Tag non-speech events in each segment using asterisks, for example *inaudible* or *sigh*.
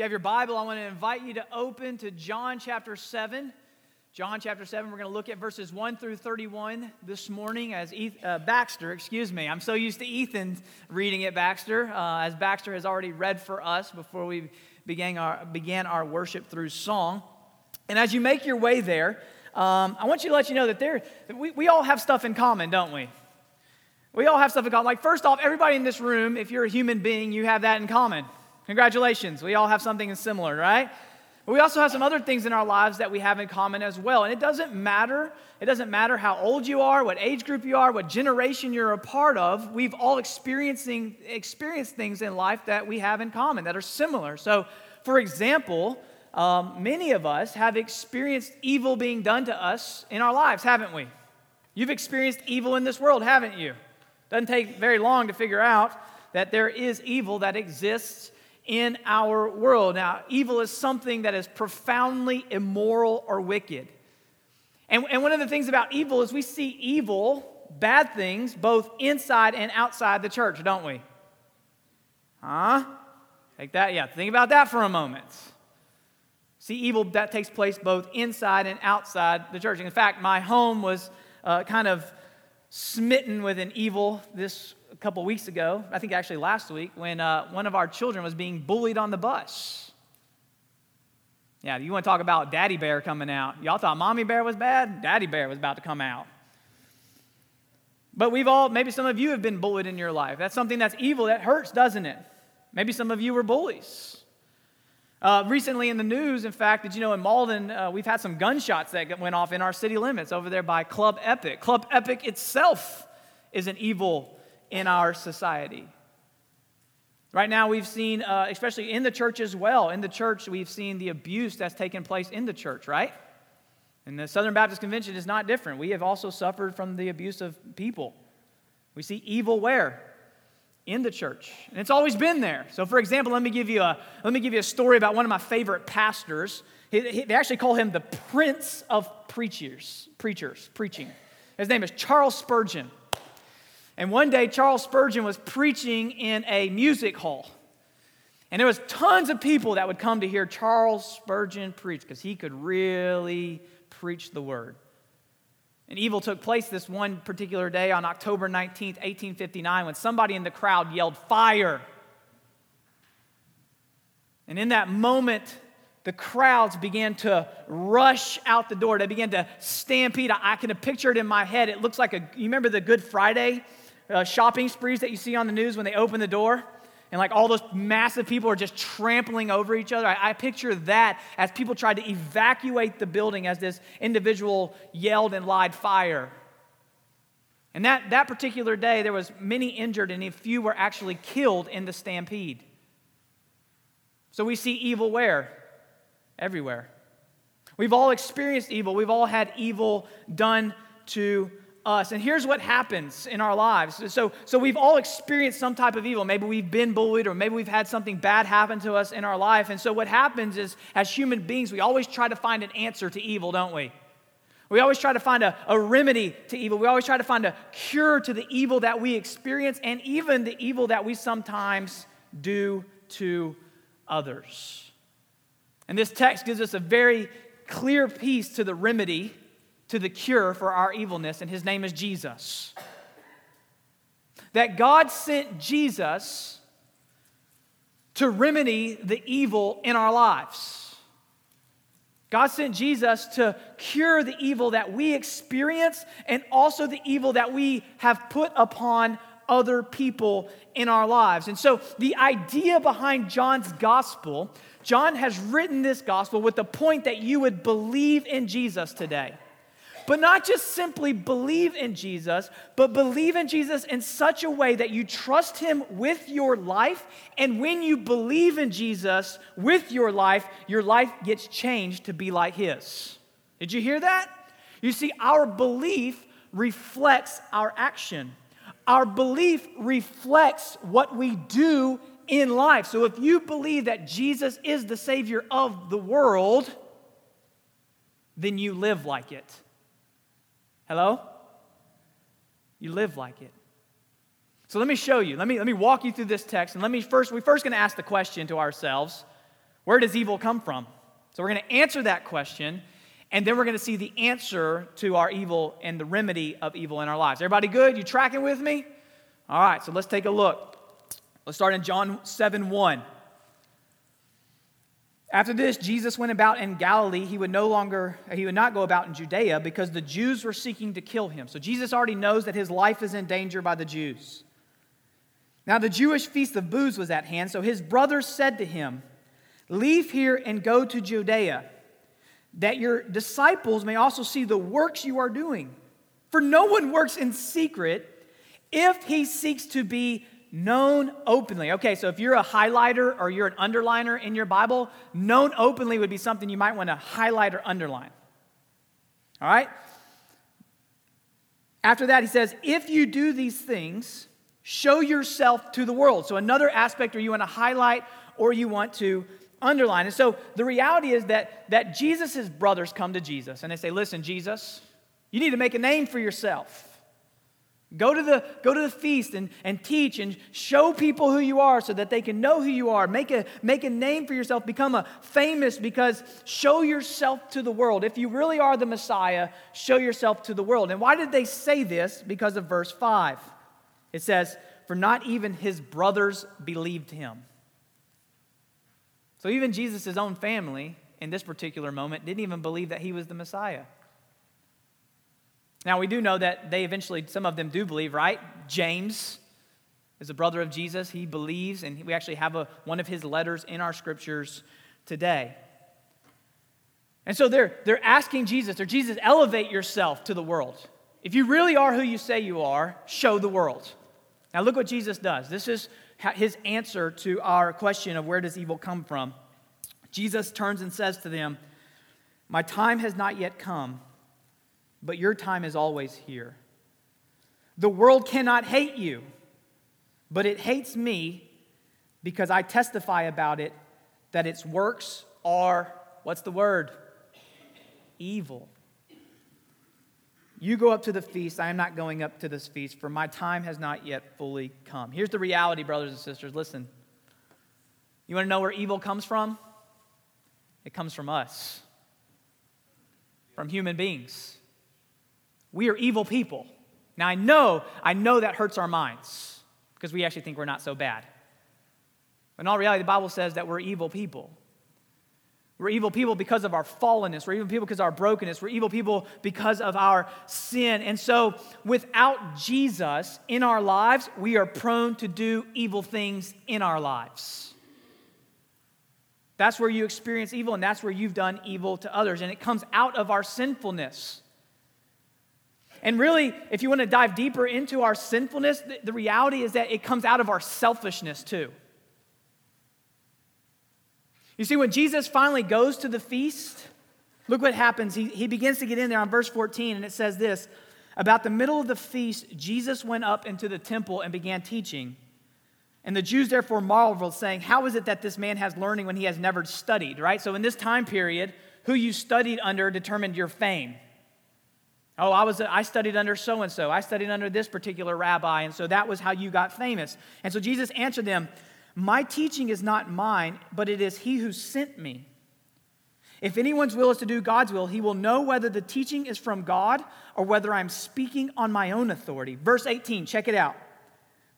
you have your Bible, I want to invite you to open to John chapter 7. John chapter 7, we're going to look at verses 1 through 31 this morning as uh, Baxter, excuse me. I'm so used to Ethan reading it, Baxter, uh, as Baxter has already read for us before we began our, began our worship through song. And as you make your way there, um, I want you to let you know that there, we, we all have stuff in common, don't we? We all have stuff in common. Like, first off, everybody in this room, if you're a human being, you have that in common. Congratulations. We all have something similar, right? But we also have some other things in our lives that we have in common as well. And it doesn't matter. It doesn't matter how old you are, what age group you are, what generation you're a part of. We've all experiencing experienced things in life that we have in common that are similar. So, for example, um, many of us have experienced evil being done to us in our lives, haven't we? You've experienced evil in this world, haven't you? Doesn't take very long to figure out that there is evil that exists in our world. Now, evil is something that is profoundly immoral or wicked. And, and one of the things about evil is we see evil, bad things, both inside and outside the church, don't we? Huh? Take that, yeah, think about that for a moment. See evil that takes place both inside and outside the church. in fact, my home was uh, kind of smitten with an evil this a couple weeks ago, I think actually last week, when uh, one of our children was being bullied on the bus. Yeah, you want to talk about Daddy Bear coming out? Y'all thought Mommy Bear was bad? Daddy Bear was about to come out. But we've all, maybe some of you have been bullied in your life. That's something that's evil, that hurts, doesn't it? Maybe some of you were bullies. Uh, recently in the news, in fact, did you know in Malden, uh, we've had some gunshots that went off in our city limits over there by Club Epic. Club Epic itself is an evil in our society. Right now, we've seen, uh, especially in the church as well, in the church, we've seen the abuse that's taken place in the church, right? And the Southern Baptist Convention is not different. We have also suffered from the abuse of people. We see evil where? In the church. And it's always been there. So, for example, let me give you a, let me give you a story about one of my favorite pastors. He, he, they actually call him the prince of preachers, preachers, preaching. His name is Charles Spurgeon. And one day, Charles Spurgeon was preaching in a music hall. And there was tons of people that would come to hear Charles Spurgeon preach because he could really preach the word. And evil took place this one particular day on October 19th, 1859, when somebody in the crowd yelled, Fire! And in that moment, the crowds began to rush out the door. They began to stampede. I, can picture it in my head. It looks like a, you remember the Good Friday uh, shopping sprees that you see on the news when they open the door? And like all those massive people are just trampling over each other. I, I picture that as people tried to evacuate the building as this individual yelled and lied fire. And that, that particular day, there was many injured, and a few were actually killed in the stampede. So we see evil where? Everywhere. We've all experienced evil. We've all had evil done to us. And here's what happens in our lives. So, so we've all experienced some type of evil. Maybe we've been bullied, or maybe we've had something bad happen to us in our life. And so what happens is, as human beings, we always try to find an answer to evil, don't we? We always try to find a, a remedy to evil. We always try to find a cure to the evil that we experience and even the evil that we sometimes do to others. And this text gives us a very clear piece to the remedy to the cure for our evilness, and his name is Jesus. That God sent Jesus to remedy the evil in our lives. God sent Jesus to cure the evil that we experience and also the evil that we have put upon other people in our lives. And so, the idea behind John's gospel, John has written this gospel with the point that you would believe in Jesus today. But not just simply believe in Jesus, but believe in Jesus in such a way that you trust him with your life. And when you believe in Jesus with your life, your life gets changed to be like his. Did you hear that? You see, our belief reflects our action. Our belief reflects what we do in life. So if you believe that Jesus is the Savior of the world, then you live like it. Hello? You live like it. So let me show you. Let me, let me walk you through this text. And let me first, we first going to ask the question to ourselves Where does evil come from? So we're going to answer that question, and then we're going to see the answer to our evil and the remedy of evil in our lives. Everybody good? You tracking with me? All right, so let's take a look. Let's start in John 7 1. After this, Jesus went about in Galilee. He would no longer, he would not go about in Judea because the Jews were seeking to kill him. So Jesus already knows that his life is in danger by the Jews. Now, the Jewish feast of booths was at hand, so his brothers said to him, Leave here and go to Judea, that your disciples may also see the works you are doing. For no one works in secret if he seeks to be known openly. Okay, so if you're a highlighter or you're an underliner in your Bible, known openly would be something you might want to highlight or underline. All right? After that, he says, if you do these things, show yourself to the world. So, another aspect where you want to highlight or you want to underline. And so, the reality is that, that Jesus' brothers come to Jesus and they say, Listen, Jesus, you need to make a name for yourself. Go to the, go to the feast and, and teach and show people who you are so that they can know who you are. Make a, make a name for yourself. Become a famous because show yourself to the world. If you really are the Messiah, show yourself to the world. And why did they say this? Because of verse 5. It says, For not even his brothers believed him. So even Jesus' own family in this particular moment didn't even believe that he was the Messiah. Now, we do know that they eventually, some of them do believe, right? James is a brother of Jesus. He believes, and we actually have a, one of his letters in our scriptures today. And so they're, they're asking Jesus, or Jesus, elevate yourself to the world. If you really are who you say you are, show the world. Now, look what Jesus does. This is his answer to our question of where does evil come from. Jesus turns and says to them, My time has not yet come but your time is always here. The world cannot hate you, but it hates me because I testify about it that its works are, what's the word? Evil. You go up to the feast. I am not going up to this feast, for my time has not yet fully come. Here's the reality, brothers and sisters. Listen. You want to know where evil comes from? It comes from us, from human beings. We are evil people. Now I know, I know that hurts our minds because we actually think we're not so bad. In all reality, the Bible says that we're evil people. We're evil people because of our fallenness. We're evil people because of our brokenness. We're evil people because of our sin. And so, without Jesus in our lives, we are prone to do evil things in our lives. That's where you experience evil, and that's where you've done evil to others. And it comes out of our sinfulness. And really, if you want to dive deeper into our sinfulness, the, the reality is that it comes out of our selfishness too. You see, when Jesus finally goes to the feast, look what happens. He, he begins to get in there on verse 14, and it says this About the middle of the feast, Jesus went up into the temple and began teaching. And the Jews therefore marveled, saying, How is it that this man has learning when he has never studied? Right? So, in this time period, who you studied under determined your fame. Oh, I, was, I studied under so and so. I studied under this particular rabbi, and so that was how you got famous. And so Jesus answered them, My teaching is not mine, but it is he who sent me. If anyone's will is to do God's will, he will know whether the teaching is from God or whether I'm speaking on my own authority. Verse 18, check it out.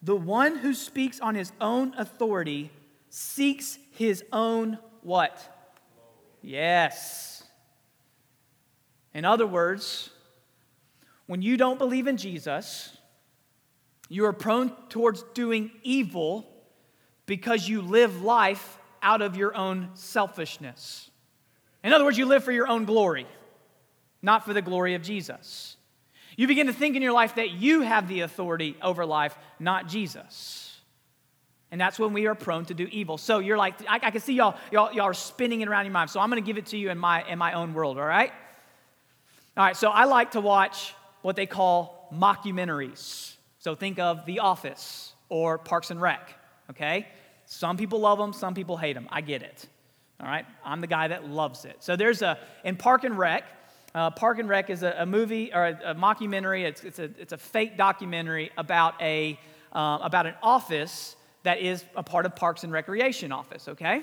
The one who speaks on his own authority seeks his own what? Yes. In other words, when you don't believe in Jesus, you are prone towards doing evil because you live life out of your own selfishness. In other words, you live for your own glory, not for the glory of Jesus. You begin to think in your life that you have the authority over life, not Jesus. And that's when we are prone to do evil. So you're like, I, I can see y'all, y'all, y'all are spinning it around your mind. So I'm going to give it to you in my, in my own world, all right? All right, so I like to watch what they call mockumentaries. So think of The Office or Parks and Rec, okay? Some people love them, some people hate them. I get it. All right? I'm the guy that loves it. So there's a, in Park and Rec, uh, Park and Rec is a, a movie or a, a mockumentary. It's, it's, a, it's a fake documentary about, a, uh, about an office that is a part of Parks and Recreation office, okay?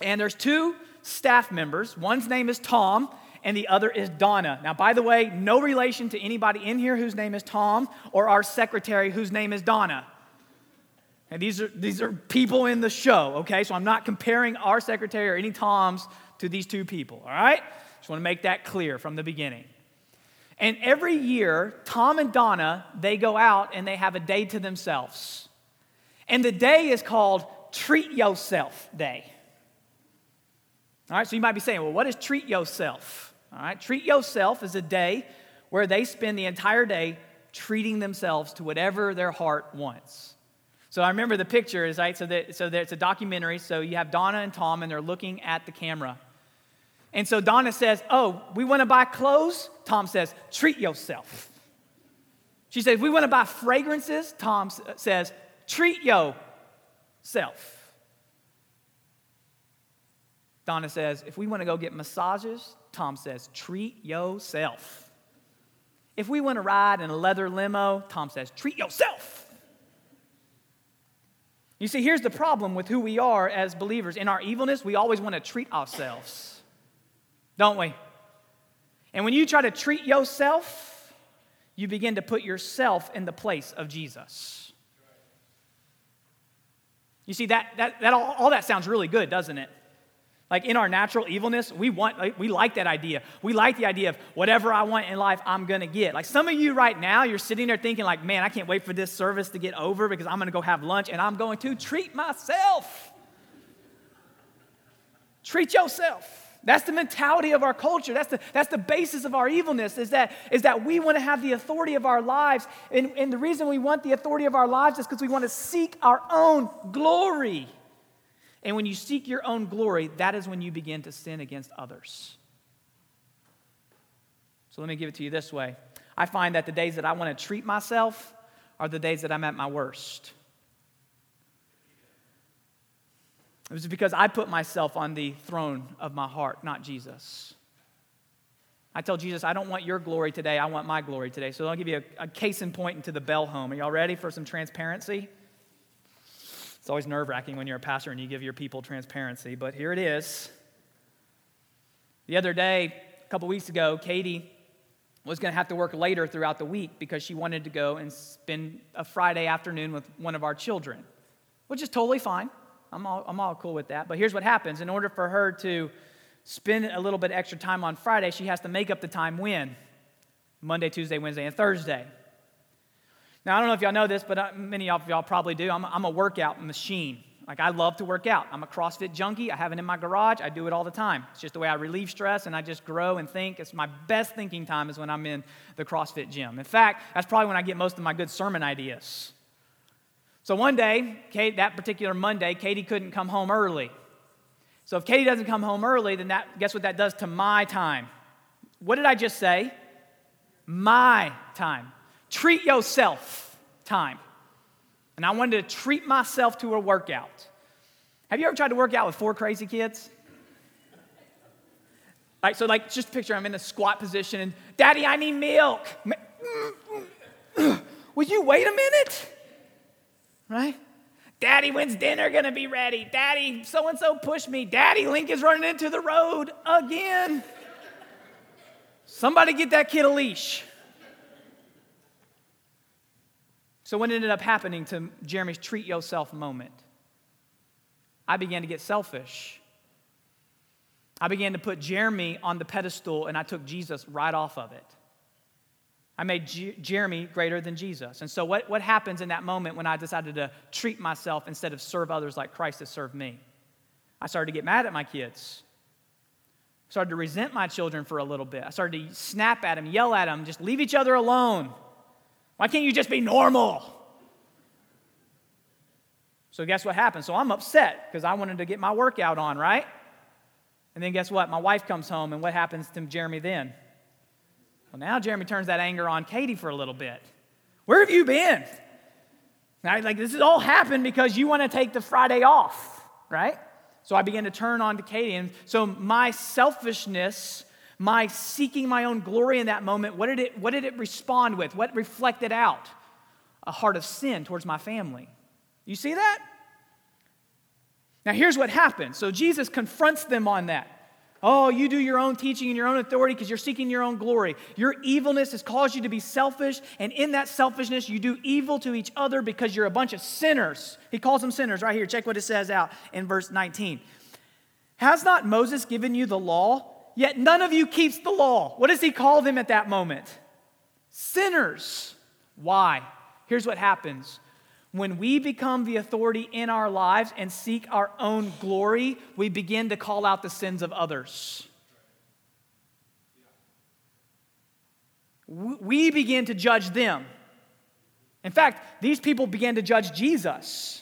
And there's two staff members. One's name is Tom, and the other is Donna. Now, by the way, no relation to anybody in here whose name is Tom or our secretary whose name is Donna. And these are, these are people in the show, okay? So I'm not comparing our secretary or any Toms to these two people, all right? Just want to make that clear from the beginning. And every year, Tom and Donna, they go out and they have a day to themselves. And the day is called Treat Yourself Day. All right, so you might be saying, well, what is treat yourself? All right, treat yourself is a day where they spend the entire day treating themselves to whatever their heart wants. So I remember the picture is right. So that so that it's a documentary. So you have Donna and Tom, and they're looking at the camera. And so Donna says, "Oh, we want to buy clothes." Tom says, "Treat yourself." She says, "We want to buy fragrances." Tom says, "Treat yourself." Donna says, if we want to go get massages, Tom says, treat yourself. If we want to ride in a leather limo, Tom says, treat yourself. You see, here's the problem with who we are as believers. In our evilness, we always want to treat ourselves, don't we? And when you try to treat yourself, you begin to put yourself in the place of Jesus. You see, that, that, that all, all that sounds really good, doesn't it? Like in our natural evilness, we want, we like that idea. We like the idea of whatever I want in life, I'm gonna get. Like some of you right now, you're sitting there thinking, like, man, I can't wait for this service to get over because I'm gonna go have lunch and I'm going to treat myself. Treat yourself. That's the mentality of our culture. That's the, that's the basis of our evilness, is that, is that we want to have the authority of our lives. And, and the reason we want the authority of our lives is because we want to seek our own glory. And when you seek your own glory, that is when you begin to sin against others. So let me give it to you this way I find that the days that I want to treat myself are the days that I'm at my worst. It was because I put myself on the throne of my heart, not Jesus. I tell Jesus, I don't want your glory today, I want my glory today. So I'll give you a, a case in point into the bell home. Are y'all ready for some transparency? It's always nerve wracking when you're a pastor and you give your people transparency, but here it is. The other day, a couple weeks ago, Katie was going to have to work later throughout the week because she wanted to go and spend a Friday afternoon with one of our children, which is totally fine. I'm all, I'm all cool with that. But here's what happens in order for her to spend a little bit extra time on Friday, she has to make up the time when? Monday, Tuesday, Wednesday, and Thursday. Now, I don't know if y'all know this, but uh, many of y'all probably do. I'm, I'm a workout machine. Like, I love to work out. I'm a CrossFit junkie. I have it in my garage. I do it all the time. It's just the way I relieve stress and I just grow and think. It's my best thinking time is when I'm in the CrossFit gym. In fact, that's probably when I get most of my good sermon ideas. So one day, Kate, that particular Monday, Katie couldn't come home early. So if Katie doesn't come home early, then that, guess what that does to my time? What did I just say? My time treat yourself time. And I wanted to treat myself to a workout. Have you ever tried to work out with four crazy kids? Like, so, like, just picture I'm in a squat position and, Daddy, I need milk. Will you wait a minute? Right? Daddy, when's dinner gonna be ready? Daddy, so and so pushed me. Daddy, Link is running into the road again. Somebody get that kid a leash. So, what ended up happening to Jeremy's treat yourself moment? I began to get selfish. I began to put Jeremy on the pedestal and I took Jesus right off of it. I made G- Jeremy greater than Jesus. And so, what, what happens in that moment when I decided to treat myself instead of serve others like Christ has served me? I started to get mad at my kids. Started to resent my children for a little bit. I started to snap at them, yell at them, just leave each other alone. Why can't you just be normal? So, guess what happened? So, I'm upset because I wanted to get my workout on, right? And then, guess what? My wife comes home, and what happens to Jeremy then? Well, now Jeremy turns that anger on Katie for a little bit. Where have you been? Now, like, this has all happened because you want to take the Friday off, right? So I began to turn on to Katie. And so my selfishness my seeking my own glory in that moment, what did it, what did it respond with? What reflected out? A heart of sin towards my family. You see that? Now, here's what happens. So, Jesus confronts them on that. Oh, you do your own teaching and your own authority because you're seeking your own glory. Your evilness has caused you to be selfish, and in that selfishness, you do evil to each other because you're a bunch of sinners. He calls them sinners right here. Check what it says out in verse 19. Has not Moses given you the law? Yet none of you keeps the law. What does he call them at that moment? Sinners. Why? Here's what happens when we become the authority in our lives and seek our own glory, we begin to call out the sins of others. We begin to judge them. In fact, these people began to judge Jesus.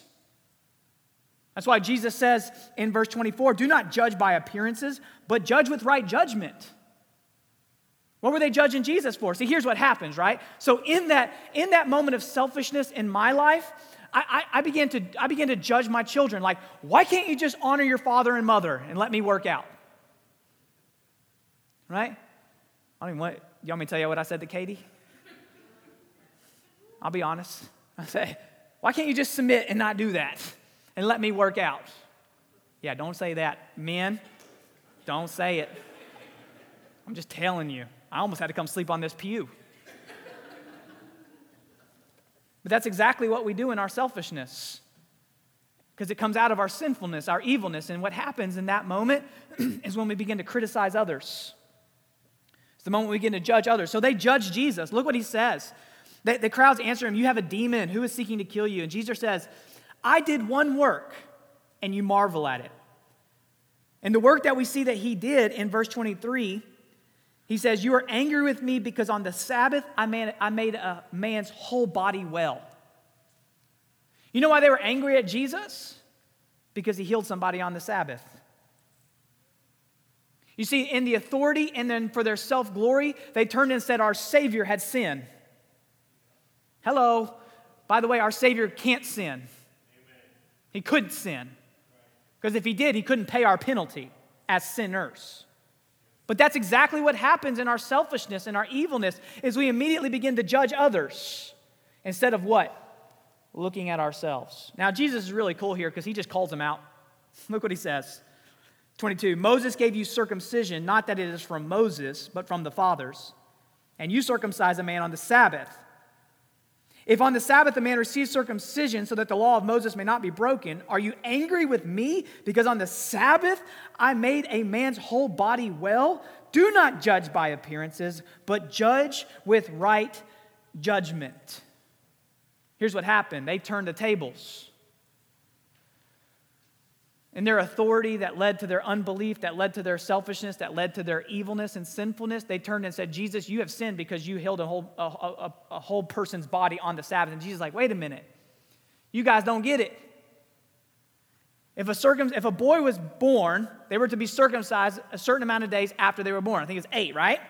That's why Jesus says in verse 24 do not judge by appearances, but judge with right judgment. What were they judging Jesus for? See, here's what happens, right? So in that in that moment of selfishness in my life, I, I, I, began to I began to judge my children. Like, why can't you just honor your father and mother and let me work out? Right? I don't even want you want me to tell you what I said to Katie? I'll be honest. I say, why can't you just submit and not do that and let me work out? Yeah, don't say that. Men, don't say it. I'm just telling you. I almost had to come sleep on this pew. But that's exactly what we do in our selfishness. Because it comes out of our sinfulness, our evilness. And what happens in that moment *clears throat* is when we begin to criticize others. It's the moment we begin to judge others. So they judge Jesus. Look what he says. The, the crowds answer him, You have a demon. Who is seeking to kill you? And Jesus says, I did one work, and you marvel at it. And the work that we see that he did in verse 23 he says, You are angry with me because on the Sabbath I made, I made a man's whole body well. You know why they were angry at Jesus? Because he healed somebody on the Sabbath. You see, in the authority and then for their self glory, they turned and said, Our Savior had sinned. Hello. By the way, our Savior can't sin. He couldn't sin. Because if he did, he couldn't pay our penalty as sinners. But that's exactly what happens in our selfishness and our evilness is we immediately begin to judge others instead of what? Looking at ourselves. Now Jesus is really cool here because he just calls them out. *laughs* Look what he says. 22. Moses gave you circumcision, not that it is from Moses, but from the fathers. And you circumcise a man on the Sabbath. If on the Sabbath a man receives circumcision so that the law of Moses may not be broken, are you angry with me because on the Sabbath I made a man's whole body well? Do not judge by appearances, but judge with right judgment. Here's what happened they turned the tables and their authority that led to their unbelief, that led to their selfishness, that led to their evilness and sinfulness, they turned and said, Jesus, you have sinned because you healed a whole, a, a, a whole person's body on the Sabbath. And Jesus is like, wait a minute. You guys don't get it. If a, circum, if a boy was born, they were to be circumcised a certain amount of days after they were born. I think it's eight, right?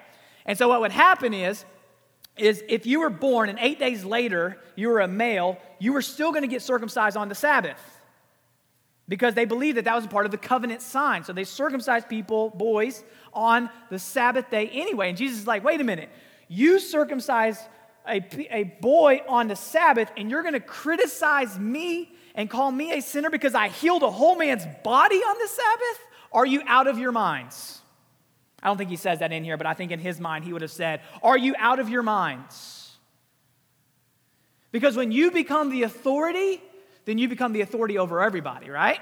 And so what would happen is, is if you were born and eight days later you were a male, you were still going to get circumcised on the Sabbath because they believed that that was a part of the covenant sign. So they circumcised people, boys, on the Sabbath day anyway. And Jesus is like, wait a minute, you circumcise a, a boy on the Sabbath, and you're going to criticize me and call me a sinner because I healed a whole man's body on the Sabbath? Are you out of your minds? I don't think he says that in here, but I think in his mind he would have said, Are you out of your minds? Because when you become the authority, then you become the authority over everybody, right?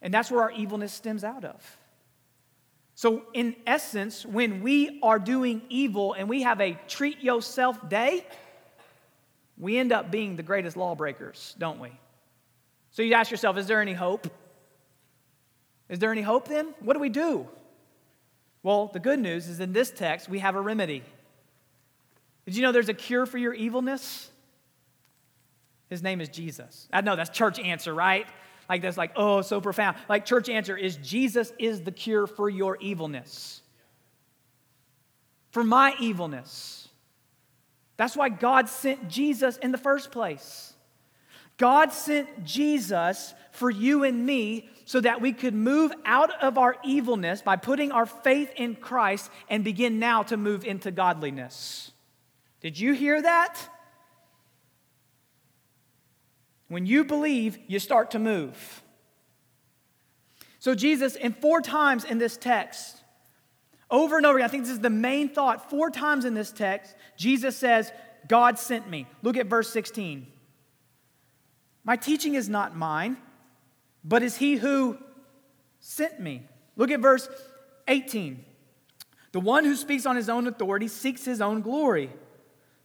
And that's where our evilness stems out of. So, in essence, when we are doing evil and we have a treat yourself day, we end up being the greatest lawbreakers, don't we? So, you ask yourself, is there any hope? Is there any hope then? What do we do? Well, the good news is in this text, we have a remedy. Did you know there's a cure for your evilness? His name is Jesus. I know that's church answer, right? Like that's like, oh, so profound. Like church answer is Jesus is the cure for your evilness. For my evilness. That's why God sent Jesus in the first place. God sent Jesus for you and me so that we could move out of our evilness by putting our faith in Christ and begin now to move into godliness. Did you hear that? When you believe, you start to move. So, Jesus, in four times in this text, over and over again, I think this is the main thought. Four times in this text, Jesus says, God sent me. Look at verse 16. My teaching is not mine, but is he who sent me. Look at verse 18. The one who speaks on his own authority seeks his own glory,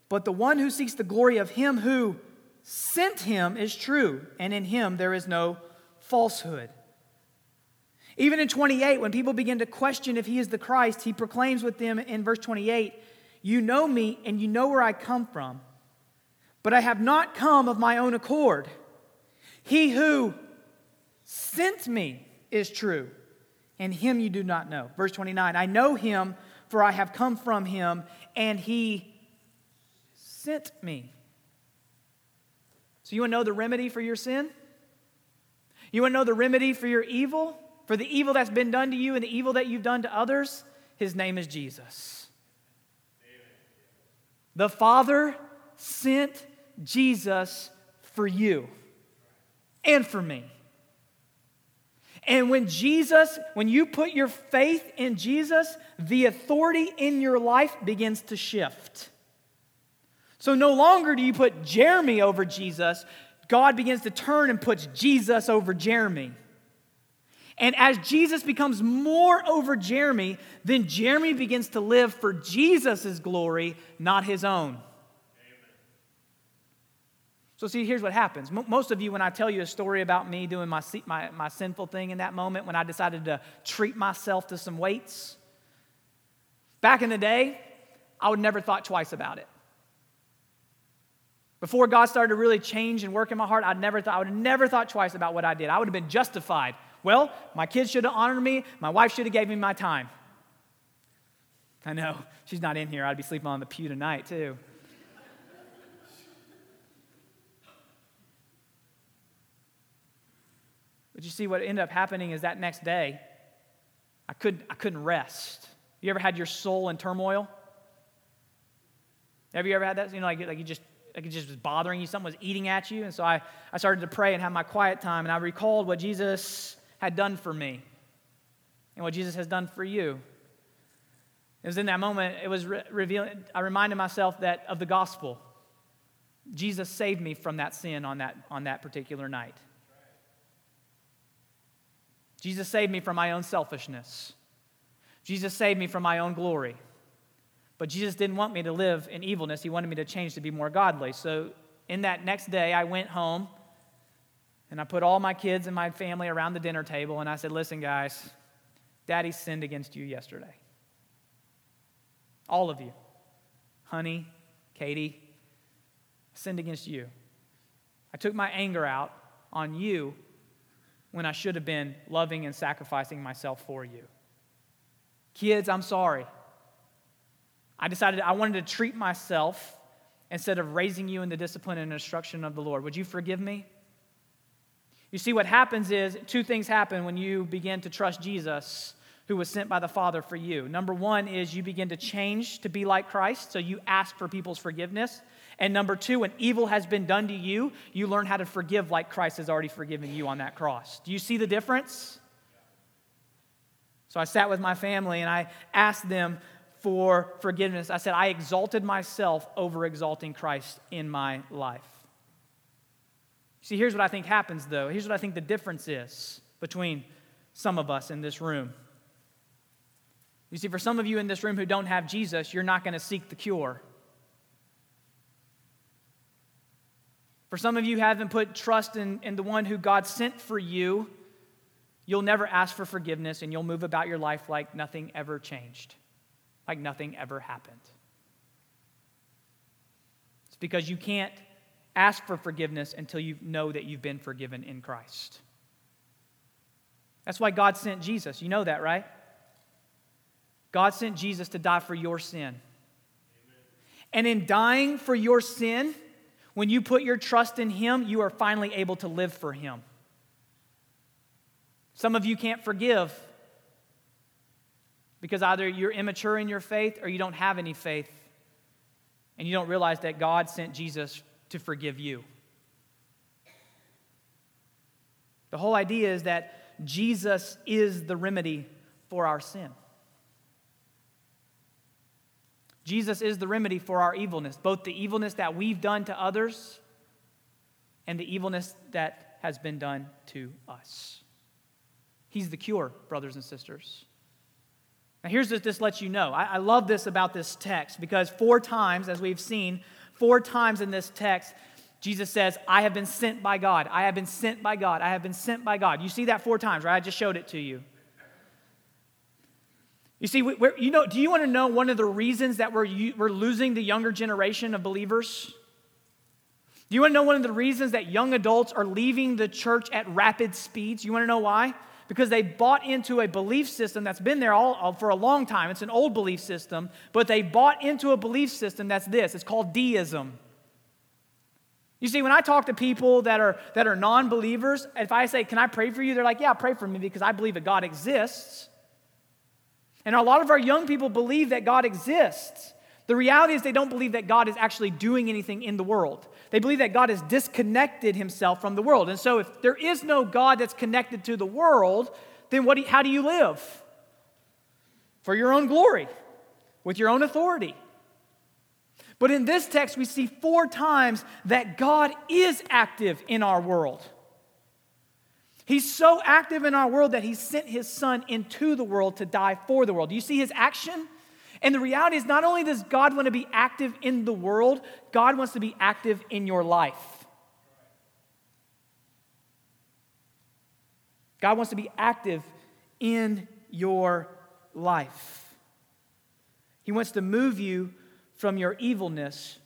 but the one who seeks the glory of him who sent him is true, and in him there is no falsehood. Even in 28, when people begin to question if he is the Christ, he proclaims with them in verse 28 You know me, and you know where I come from, but I have not come of my own accord. He who sent me is true, and him you do not know. Verse 29 I know him, for I have come from him, and he sent me. You want to know the remedy for your sin? You want to know the remedy for your evil? For the evil that's been done to you and the evil that you've done to others? His name is Jesus. The Father sent Jesus for you and for me. And when Jesus, when you put your faith in Jesus, the authority in your life begins to shift. So no longer do you put Jeremy over Jesus, God begins to turn and puts Jesus over Jeremy. And as Jesus becomes more over Jeremy, then Jeremy begins to live for Jesus' glory, not his own. So, see, here's what happens. most of you, when I tell you a story about me doing my, my, my sinful thing in that moment, when I decided to treat myself to some weights, back in the day, I would never thought twice about it. Before God started to really change and work in my heart, I'd never thought, I would have never thought twice about what I did. I would have been justified. Well, my kids should have honored me. My wife should have gave me my time. I know. She's not in here. I'd be sleeping on the pew tonight, too. But you see, what ended up happening is that next day, I couldn't, I couldn't rest. You ever had your soul in turmoil? Have you ever had that? You know, like, like you just like it just was bothering you, something was eating at you. And so I, I started to pray and have my quiet time, and I recalled what Jesus had done for me and what Jesus has done for you. It was in that moment, it was re- revealing, I reminded myself that of the gospel. Jesus saved me from that sin on that, on that particular night. Jesus saved me from my own selfishness. Jesus saved me from my own glory. But Jesus didn't want me to live in evilness. He wanted me to change to be more godly. So, in that next day, I went home and I put all my kids and my family around the dinner table and I said, Listen, guys, daddy sinned against you yesterday. All of you. Honey, Katie, sinned against you. I took my anger out on you when I should have been loving and sacrificing myself for you. Kids, I'm sorry. I decided I wanted to treat myself instead of raising you in the discipline and instruction of the Lord. Would you forgive me? You see, what happens is two things happen when you begin to trust Jesus, who was sent by the Father for you. Number one is you begin to change to be like Christ, so you ask for people's forgiveness. And number two, when evil has been done to you, you learn how to forgive like Christ has already forgiven you on that cross. Do you see the difference? So I sat with my family and I asked them for forgiveness. I said, I exalted myself over exalting Christ in my life. See, here's what I think happens though. Here's what I think the difference is between some of us in this room. You see, for some of you in this room who don't have Jesus, you're not going to seek the cure. For some of you haven't put trust in, in the one who God sent for you, you'll never ask for forgiveness and you'll move about your life like nothing ever changed, like nothing ever happened. It's because you can't ask for forgiveness until you know that you've been forgiven in Christ. That's why God sent Jesus. You know that, right? God sent Jesus to die for your sin. And in dying for your sin, when you put your trust in Him, you are finally able to live for Him. Some of you can't forgive because either you're immature in your faith or you don't have any faith and you don't realize that God sent Jesus to forgive you. The whole idea is that Jesus is the remedy for our sin. Jesus is the remedy for our evilness, both the evilness that we've done to others and the evilness that has been done to us. He's the cure, brothers and sisters. Now, here's just this lets you know. I, I love this about this text because four times, as we've seen, four times in this text, Jesus says, I have been sent by God. I have been sent by God. I have been sent by God. You see that four times, right? I just showed it to you. You see, you know, do you want to know one of the reasons that we're, we're losing the younger generation of believers? Do you want to know one of the reasons that young adults are leaving the church at rapid speeds? You want to know why? Because they bought into a belief system that's been there all, all, for a long time. It's an old belief system, but they bought into a belief system that's this it's called deism. You see, when I talk to people that are, that are non believers, if I say, Can I pray for you? They're like, Yeah, pray for me because I believe that God exists. And a lot of our young people believe that God exists. The reality is, they don't believe that God is actually doing anything in the world. They believe that God has disconnected himself from the world. And so, if there is no God that's connected to the world, then what do you, how do you live? For your own glory, with your own authority. But in this text, we see four times that God is active in our world. He's so active in our world that he sent his son into the world to die for the world. Do you see his action? And the reality is, not only does God want to be active in the world, God wants to be active in your life. God wants to be active in your life. He wants to move you from your evilness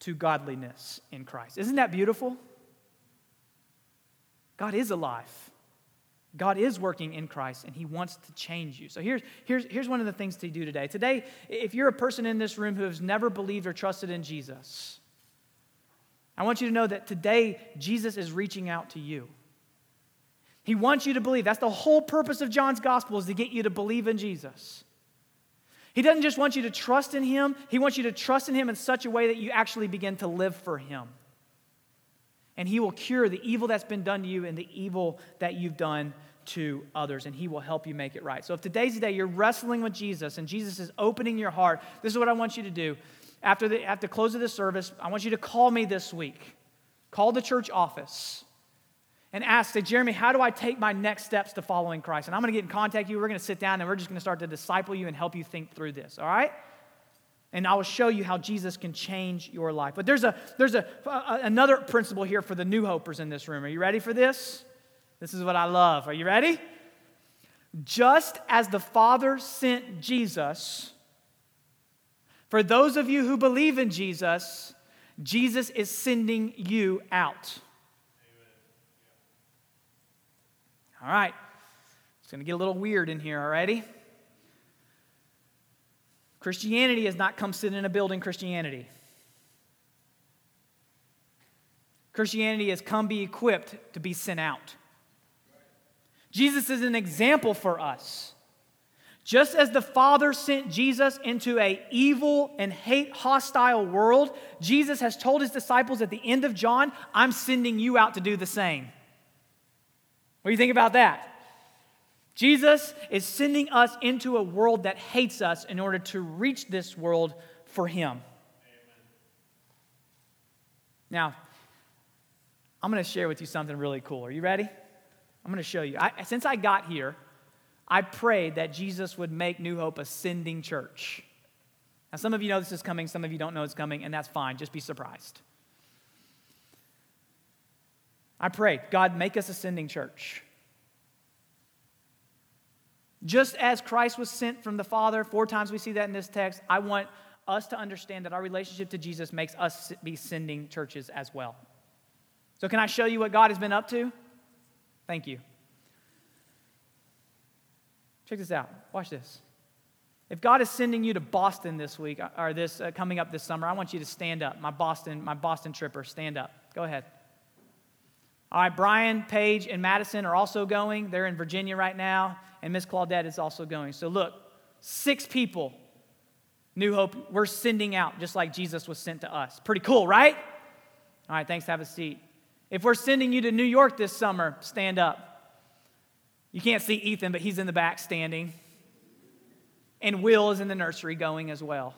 to godliness in Christ. Isn't that beautiful? God is alive. God is working in Christ and He wants to change you. So here's, here's, here's one of the things to do today. Today, if you're a person in this room who has never believed or trusted in Jesus, I want you to know that today Jesus is reaching out to you. He wants you to believe. That's the whole purpose of John's gospel is to get you to believe in Jesus. He doesn't just want you to trust in Him, He wants you to trust in Him in such a way that you actually begin to live for Him. And He will cure the evil that's been done to you and the evil that you've done to others, and He will help you make it right. So if today's the day you're wrestling with Jesus and Jesus is opening your heart, this is what I want you to do. After the, after the close of this service, I want you to call me this week. Call the church office and ask, say, Jeremy, how do I take my next steps to following Christ? And I'm going to get in contact with you. We're going to sit down and we're just going to start to disciple you and help you think through this, all right? And I will show you how Jesus can change your life. But there's, a, there's a, a, another principle here for the new hopers in this room. Are you ready for this? This is what I love. Are you ready? Just as the Father sent Jesus, for those of you who believe in Jesus, Jesus is sending you out. All right. It's going to get a little weird in here already. Christianity has not come sit in a building Christianity. Christianity has come be equipped to be sent out. Jesus is an example for us. Just as the Father sent Jesus into a evil and hate hostile world, Jesus has told his disciples at the end of John, I'm sending you out to do the same. What do you think about that? Jesus is sending us into a world that hates us in order to reach this world for Him. Amen. Now, I'm going to share with you something really cool. Are you ready? I'm going to show you. I, since I got here, I prayed that Jesus would make New Hope a sending church. Now, some of you know this is coming, some of you don't know it's coming, and that's fine. Just be surprised. I prayed, God, make us a sending church. Just as Christ was sent from the Father, four times we see that in this text, I want us to understand that our relationship to Jesus makes us be sending churches as well. So, can I show you what God has been up to? Thank you. Check this out. Watch this. If God is sending you to Boston this week or this uh, coming up this summer, I want you to stand up. My Boston, my Boston tripper, stand up. Go ahead. All right, Brian, Paige, and Madison are also going. They're in Virginia right now, and Miss Claudette is also going. So look, six people, New Hope, we're sending out just like Jesus was sent to us. Pretty cool, right? All right, thanks. Have a seat. If we're sending you to New York this summer, stand up. You can't see Ethan, but he's in the back standing. And Will is in the nursery going as well.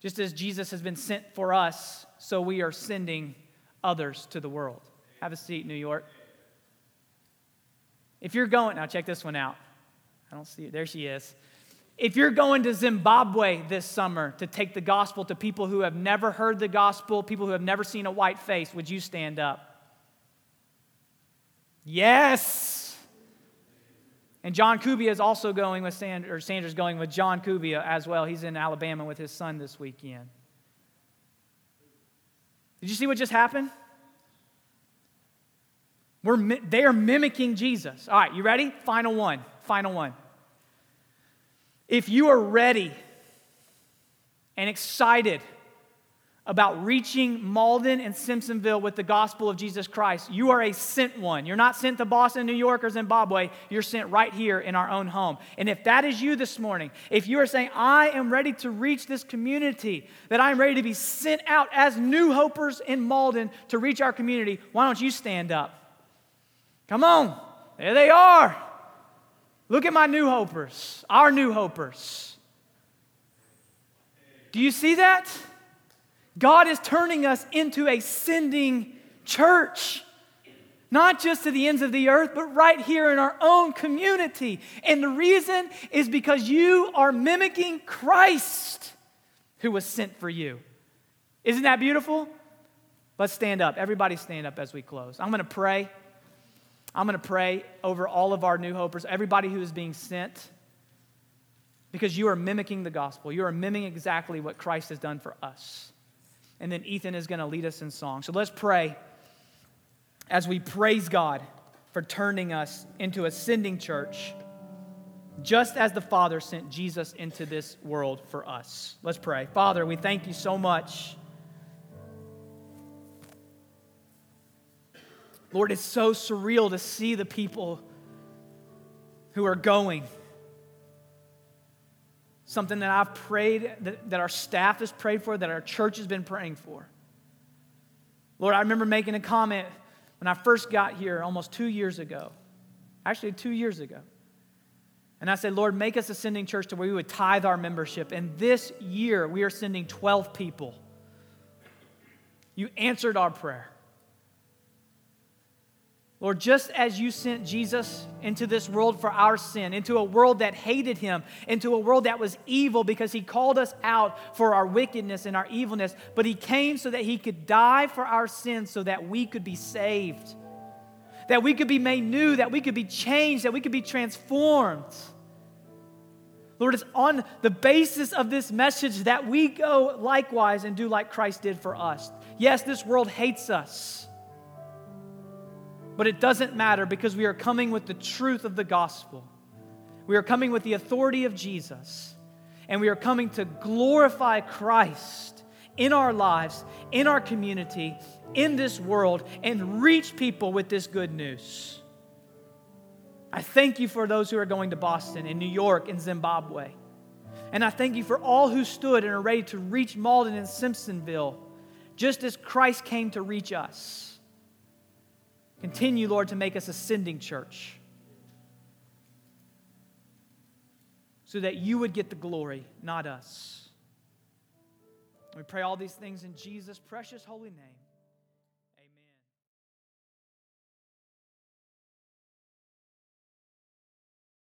Just as Jesus has been sent for us, so we are sending others to the world. Have a seat, New York. If you're going, now check this one out. I don't see it. There she is. If you're going to Zimbabwe this summer to take the gospel to people who have never heard the gospel, people who have never seen a white face, would you stand up? Yes. And John Kubia is also going with Sandra, or Sandra's going with John Kubia as well. He's in Alabama with his son this weekend. Did you see what just happened? We're, they are mimicking Jesus. All right, you ready? Final one. Final one. If you are ready and excited about reaching Mauldin and Simpsonville with the gospel of Jesus Christ. You are a sent one. You're not sent to Boston, New York, or Zimbabwe. You're sent right here in our own home. And if that is you this morning, if you are saying, I am ready to reach this community, that I'm ready to be sent out as new hopers in Mauldin to reach our community, why don't you stand up? Come on. There they are. Look at my new hopers, our new hopers. Do you see that? God is turning us into a sending church. Not just to the ends of the earth, but right here in our own community. And the reason is because you are mimicking Christ who was sent for you. Isn't that beautiful? Let's stand up. Everybody stand up as we close. I'm going to pray. I'm going to pray over all of our new hopers, everybody who is being sent, because you are mimicking the gospel. You are mimicking exactly what Christ has done for us and then Ethan is going to lead us in song. So let's pray as we praise God for turning us into a sending church, just as the Father sent Jesus into this world for us. Let's pray. Father, we thank you so much. Lord, it's so surreal to see the people who are going something that I've prayed, that, that our staff has prayed for, that our church has been praying for. Lord, I remember making a comment when I first got here almost two years ago, actually, two years ago. And I said, Lord, make us a sending church to where we would tithe our membership. And this year, we are sending 12 people. You answered our prayer. Lord, just as you sent Jesus into this world for our sin, into a world that hated him, into a world that was evil because he called us out for our wickedness and our evilness, but he came so that he could die for our sins so that we could be saved, that we could be made new, that we could be changed, that we could be transformed. Lord, it's on the basis of this message that we go likewise and do like Christ did for us. Yes, this world hates us. But it doesn't matter because we are coming with the truth of the gospel. We are coming with the authority of Jesus. And we are coming to glorify Christ in our lives, in our community, in this world, and reach people with this good news. I thank you for those who are going to Boston and New York and Zimbabwe. And I thank you for all who stood and are ready to reach Mauldin and Simpsonville, just as Christ came to reach us. Continue, Lord, to make us a sending church so that you would get the glory, not us. We pray all these things in Jesus' precious holy name.